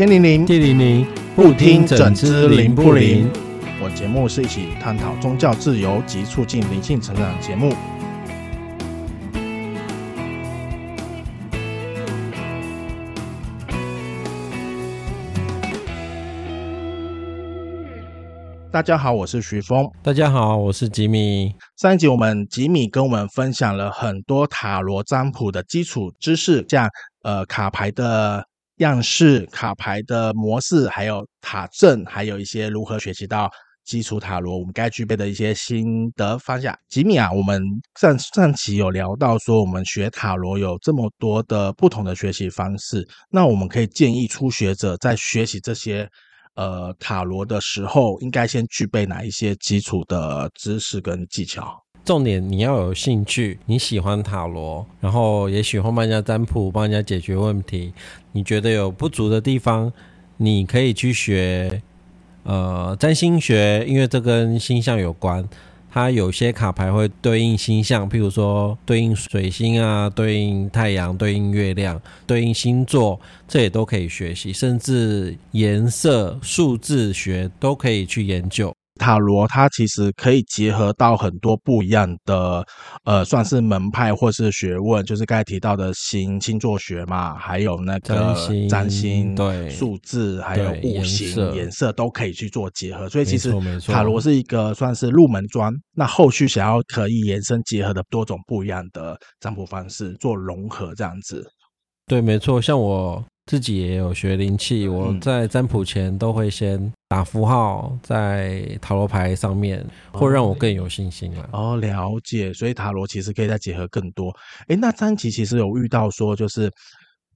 天灵灵，地灵灵，不听整只灵不灵？我节目是一起探讨宗教自由及促进灵性成长的节目。大家好，我是徐峰。大家好，我是吉米。上一集我们吉米跟我们分享了很多塔罗占卜的基础知识，像呃卡牌的样式、卡牌的模式，还有塔阵，还有一些如何学习到基础塔罗我们该具备的一些心得方向。吉米啊，我们上上期有聊到说，我们学塔罗有这么多的不同的学习方式，那我们可以建议初学者在学习这些。呃，塔罗的时候应该先具备哪一些基础的知识跟技巧？重点你要有兴趣，你喜欢塔罗，然后也喜欢帮人家占卜，帮人家解决问题。你觉得有不足的地方，你可以去学呃占星学，因为这跟星象有关。它有些卡牌会对应星象，譬如说对应水星啊，对应太阳，对应月亮，对应星座，这也都可以学习，甚至颜色、数字学都可以去研究。塔罗它其实可以结合到很多不一样的，呃，算是门派或是学问，就是刚才提到的星星座学嘛，还有那个占星，占星对数字，还有五行颜色都可以去做结合。所以其实塔罗是一个算是入门砖，那后续想要可以延伸结合的多种不一样的占卜方式做融合，这样子。对，没错，像我。自己也有学灵气，我在占卜前都会先打符号在塔罗牌上面，会让我更有信心了。哦，了解。所以塔罗其实可以再结合更多。诶，那张琪其实有遇到说，就是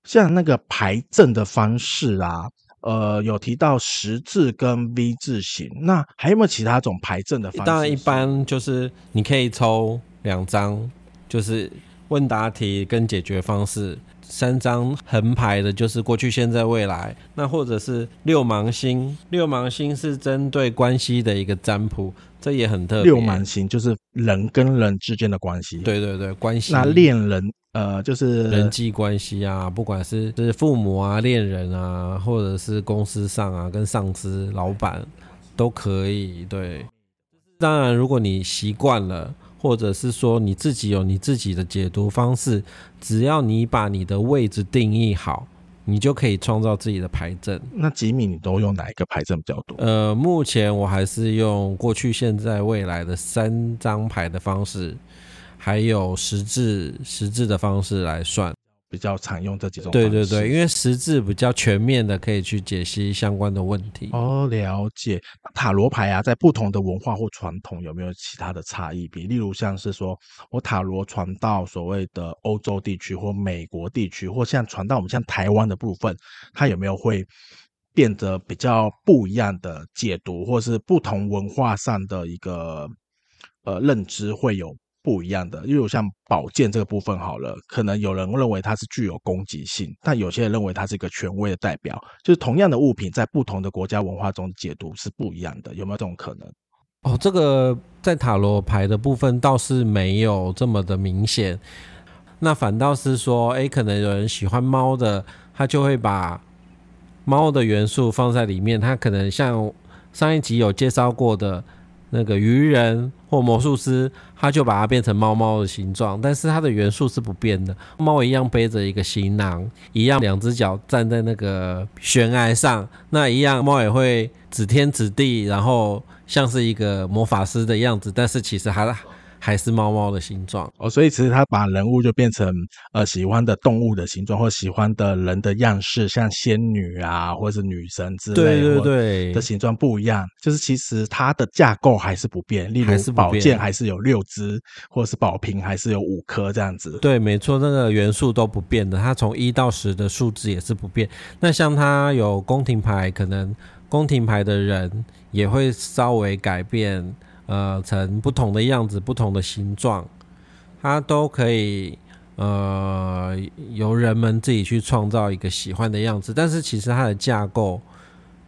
像那个牌阵的方式啊，呃，有提到十字跟 V 字形，那还有没有其他种牌阵的方式？当然，一般就是你可以抽两张，就是问答题跟解决方式。三张横排的，就是过去、现在、未来。那或者是六芒星，六芒星是针对关系的一个占卜，这也很特别。六芒星就是人跟人之间的关系。对对对，关系。那恋人，呃，就是人际关系啊，不管是是父母啊、恋人啊，或者是公司上啊，跟上司、老板都可以。对，当然，如果你习惯了。或者是说你自己有你自己的解读方式，只要你把你的位置定义好，你就可以创造自己的牌阵。那吉米，你都用哪一个牌阵比较多？呃，目前我还是用过去、现在、未来的三张牌的方式，还有十字十字的方式来算。比较常用这几种。对对对，因为十字比较全面的，可以去解析相关的问题。哦，了解。塔罗牌啊，在不同的文化或传统有没有其他的差异？比例如像是说我塔罗传到所谓的欧洲地区或美国地区，或像传到我们像台湾的部分，它有没有会变得比较不一样的解读，或是不同文化上的一个呃认知会有？不一样的，例如像宝剑这个部分好了，可能有人认为它是具有攻击性，但有些人认为它是一个权威的代表。就是同样的物品，在不同的国家文化中解读是不一样的，有没有这种可能？哦，这个在塔罗牌的部分倒是没有这么的明显。那反倒是说，哎，可能有人喜欢猫的，他就会把猫的元素放在里面。他可能像上一集有介绍过的。那个鱼人或魔术师，他就把它变成猫猫的形状，但是它的元素是不变的。猫一样背着一个行囊，一样两只脚站在那个悬崖上，那一样猫也会指天指地，然后像是一个魔法师的样子，但是其实还。还是猫猫的形状哦，所以其实他把人物就变成呃喜欢的动物的形状，或喜欢的人的样式，像仙女啊，或者是女神之类，对对对的形状不一样。就是其实它的架构还是不变，例如宝剑还是有六支，或者是宝瓶还是有五颗这样子。对，没错，那个元素都不变的，它从一到十的数字也是不变。那像它有宫廷牌，可能宫廷牌的人也会稍微改变。呃，成不同的样子、不同的形状，它都可以呃由人们自己去创造一个喜欢的样子。但是其实它的架构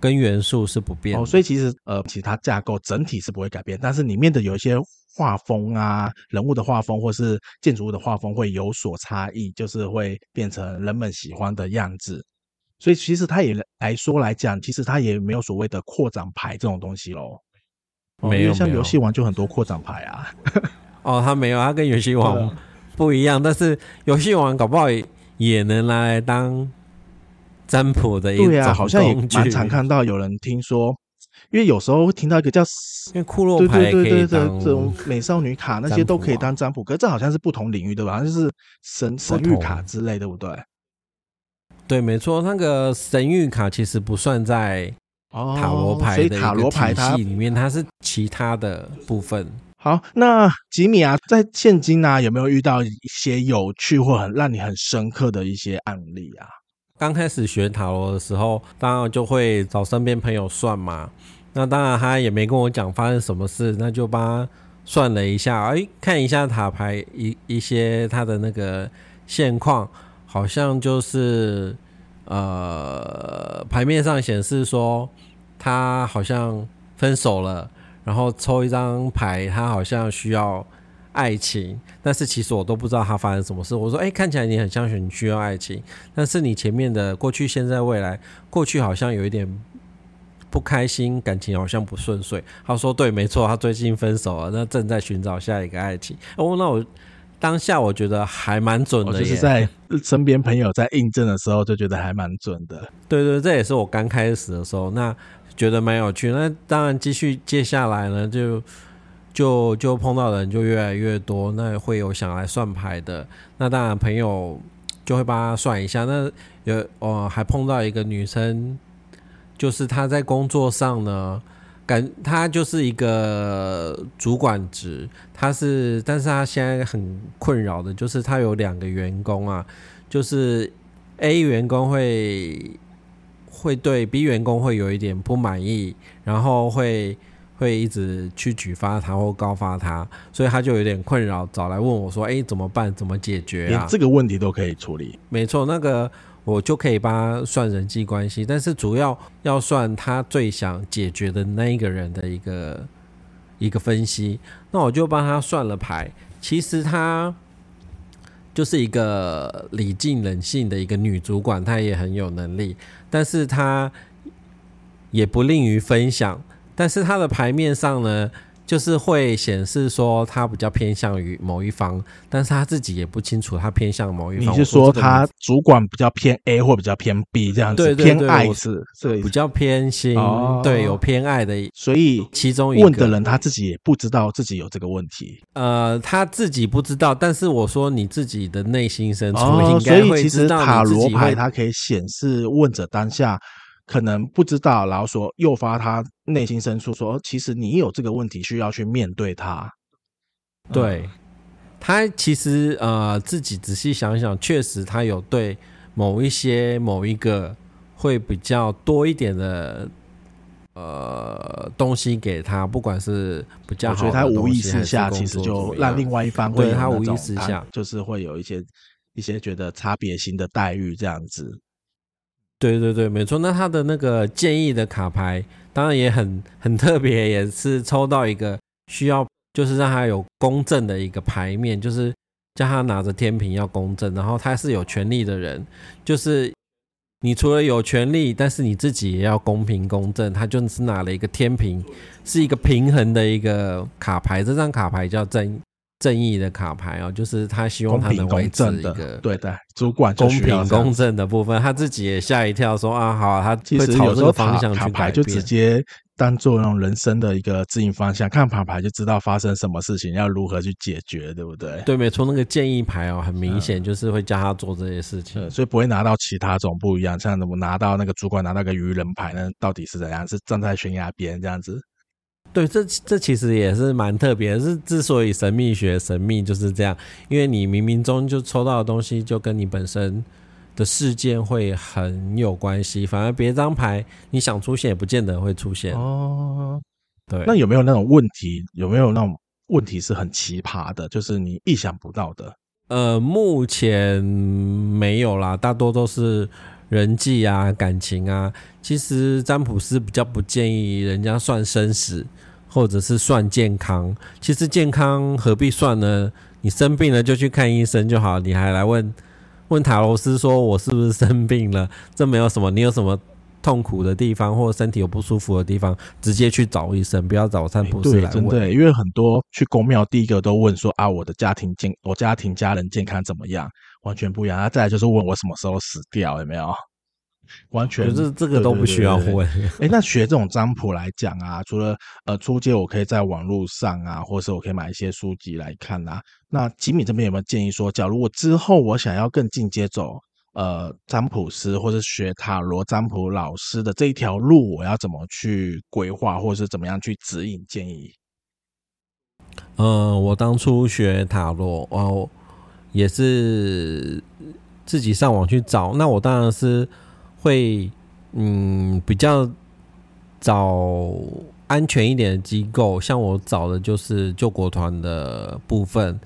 跟元素是不变。哦，所以其实呃，其他架构整体是不会改变，但是里面的有一些画风啊、人物的画风或是建筑物的画风会有所差异，就是会变成人们喜欢的样子。所以其实他也来说来讲，其实他也没有所谓的扩展牌这种东西喽。没有，像游戏王就很多扩展牌啊。哦，他没有，他跟游戏王不一样。但是游戏王搞不好也能来当占卜的一种。对啊，好像也蛮常看到有人听说，因为有时候会听到一个叫因为库洛牌可以当这种美少女卡，那些都可以当占卜。可是这好像是不同领域对吧？就是神神谕卡之类的，对不对？对，没错，那个神谕卡其实不算在塔罗牌的塔罗牌体系里面，它是其他的部分。好，那吉米啊，在现今啊，有没有遇到一些有趣或很让你很深刻的一些案例啊？刚开始学塔罗的时候，当然就会找身边朋友算嘛。那当然他也没跟我讲发生什么事，那就帮他算了一下，哎，看一下塔牌一一些他的那个现况。好像就是，呃，牌面上显示说他好像分手了，然后抽一张牌，他好像需要爱情，但是其实我都不知道他发生什么事。我说，哎，看起来你很像是你需要爱情，但是你前面的过去、现在、未来，过去好像有一点不开心，感情好像不顺遂。他说，对，没错，他最近分手了，那正在寻找下一个爱情。哦，那我。当下我觉得还蛮准的，就是在身边朋友在印证的时候，就觉得还蛮准的。对对，这也是我刚开始的时候，那觉得蛮有趣。那当然继续接下来呢，就就就碰到的人就越来越多，那会有想来算牌的。那当然朋友就会帮他算一下。那有哦，还碰到一个女生，就是她在工作上呢。感他就是一个主管职，他是，但是他现在很困扰的，就是他有两个员工啊，就是 A 员工会会对 B 员工会有一点不满意，然后会会一直去举发他或告发他，所以他就有点困扰，找来问我说：“哎，怎么办？怎么解决啊？”连这个问题都可以处理。没错，那个。我就可以帮他算人际关系，但是主要要算他最想解决的那一个人的一个一个分析。那我就帮他算了牌，其实他就是一个礼静冷静的一个女主管，她也很有能力，但是她也不吝于分享。但是她的牌面上呢，就是会显示说他比较偏向于某一方，但是他自己也不清楚他偏向某一方。你是说他主管比较偏 A 或比较偏 B 这样子？对对对，偏爱是，是比较偏心，哦、对，有偏爱的。所以其中一个问的人他自己也不知道自己有这个问题。呃，他自己不知道，但是我说你自己的内心深处应该会知道。塔罗牌它可以显示问者当下。可能不知道，然后说诱发他内心深处说，其实你有这个问题，需要去面对它。对，嗯、他其实呃自己仔细想想，确实他有对某一些某一个会比较多一点的呃东西给他，不管是比较好的东西，他无意识下其实就让另外一方会对他无意识下就是会有一些一些觉得差别性的待遇这样子。对对对，没错。那他的那个建议的卡牌，当然也很很特别，也是抽到一个需要，就是让他有公正的一个牌面，就是叫他拿着天平要公正，然后他是有权利的人，就是你除了有权利，但是你自己也要公平公正。他就是拿了一个天平，是一个平衡的一个卡牌，这张卡牌叫正。正义的卡牌哦，就是他希望他能维持一个对对主管公平公正的部分，他自己也吓一跳，说啊好，他其实有这个方向去改，就直接当做那种人生的一个指引方向，看卡牌就知道发生什么事情，要如何去解决，对不对？对，没错，那个建议牌哦，很明显就是会教他做这些事情，所以不会拿到其他种不一样，像怎么拿到那个主管拿到个愚人牌那？到底是怎样？是站在悬崖边这样子？对，这这其实也是蛮特别的。是之所以神秘学神秘就是这样，因为你冥冥中就抽到的东西，就跟你本身的事件会很有关系。反而别张牌你想出现也不见得会出现哦。对，那有没有那种问题？有没有那种问题是很奇葩的，就是你意想不到的？呃，目前没有啦，大多都是。人际啊，感情啊，其实占卜师比较不建议人家算生死，或者是算健康。其实健康何必算呢？你生病了就去看医生就好，你还来问问塔罗斯说：“我是不是生病了？这没有什么，你有什么痛苦的地方，或者身体有不舒服的地方，直接去找医生，不要找占卜师来问。对，因为很多去公庙，第一个都问说：啊，我的家庭健，我家庭家人健康怎么样？完全不一样。那再来就是问我什么时候死掉，有没有？”完全可是这个都不需要问。哎，那学这种占卜来讲啊，除了呃初阶，我可以在网络上啊，或者是我可以买一些书籍来看啊。那吉米这边有没有建议说，假如我之后我想要更进阶走呃占卜师，或者学塔罗占卜老师的这一条路，我要怎么去规划，或者是怎么样去指引建议？呃，我当初学塔罗哦，也是自己上网去找。那我当然是。会嗯比较找安全一点的机构，像我找的就是救国团的部分。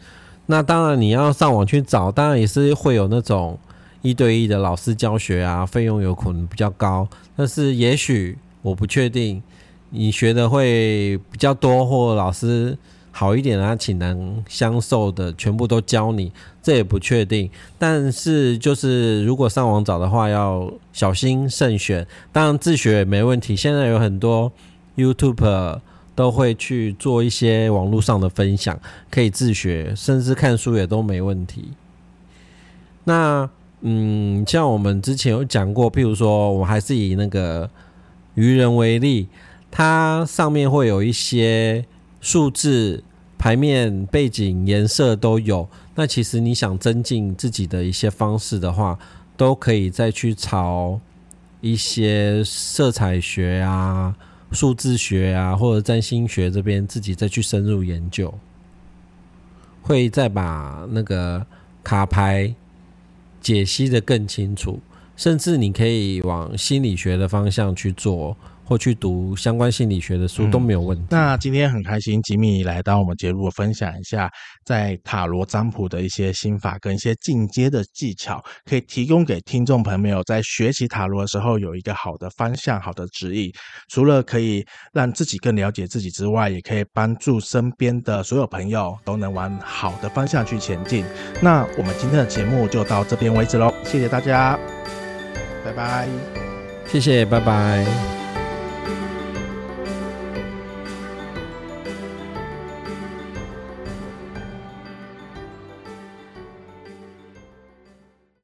那当然你要上网去找，当然也是会有那种一对一的老师教学啊，费用有可能比较高。但是也许我不确定，你学的会比较多，或老师。好一点啊，请能相授的全部都教你，这也不确定。但是就是如果上网找的话，要小心慎选。当然自学也没问题，现在有很多 YouTube 都会去做一些网络上的分享，可以自学，甚至看书也都没问题。那嗯，像我们之前有讲过，譬如说，我还是以那个愚人为例，它上面会有一些。数字、牌面、背景、颜色都有。那其实你想增进自己的一些方式的话，都可以再去朝一些色彩学啊、数字学啊，或者占星学这边自己再去深入研究，会再把那个卡牌解析得更清楚。甚至你可以往心理学的方向去做。或去读相关心理学的书都没有问题。嗯，那今天很开心，吉米来到我们节目，分享一下在塔罗占卜的一些心法跟一些进阶的技巧，可以提供给听众朋友在学习塔罗的时候有一个好的方向、好的指引。除了可以让自己更了解自己之外，也可以帮助身边的所有朋友都能往好的方向去前进。那我们今天的节目就到这边为止喽，谢谢大家，拜拜，谢谢，拜拜。